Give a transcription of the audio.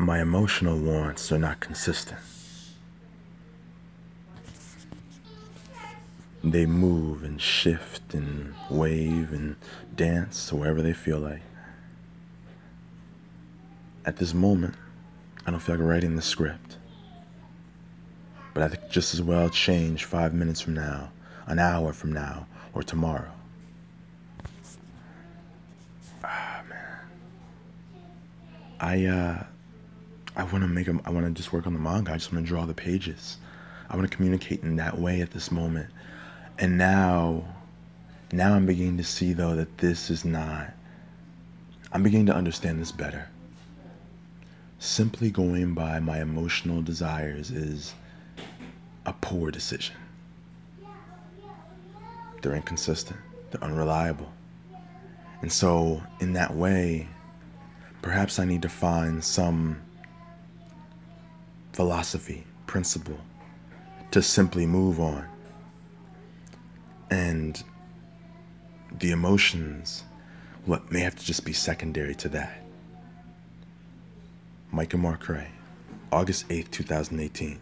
My emotional wants are not consistent. They move and shift and wave and dance wherever they feel like. At this moment, I don't feel like writing the script. But I could just as well change five minutes from now, an hour from now, or tomorrow. Ah, man. I, uh, I want to make them, I want to just work on the manga. I just want to draw the pages. I want to communicate in that way at this moment. And now, now I'm beginning to see though that this is not, I'm beginning to understand this better. Simply going by my emotional desires is a poor decision. They're inconsistent, they're unreliable. And so, in that way, perhaps I need to find some philosophy, principle to simply move on. And the emotions, what may have to just be secondary to that. Micah Marcray, August 8th, 2018.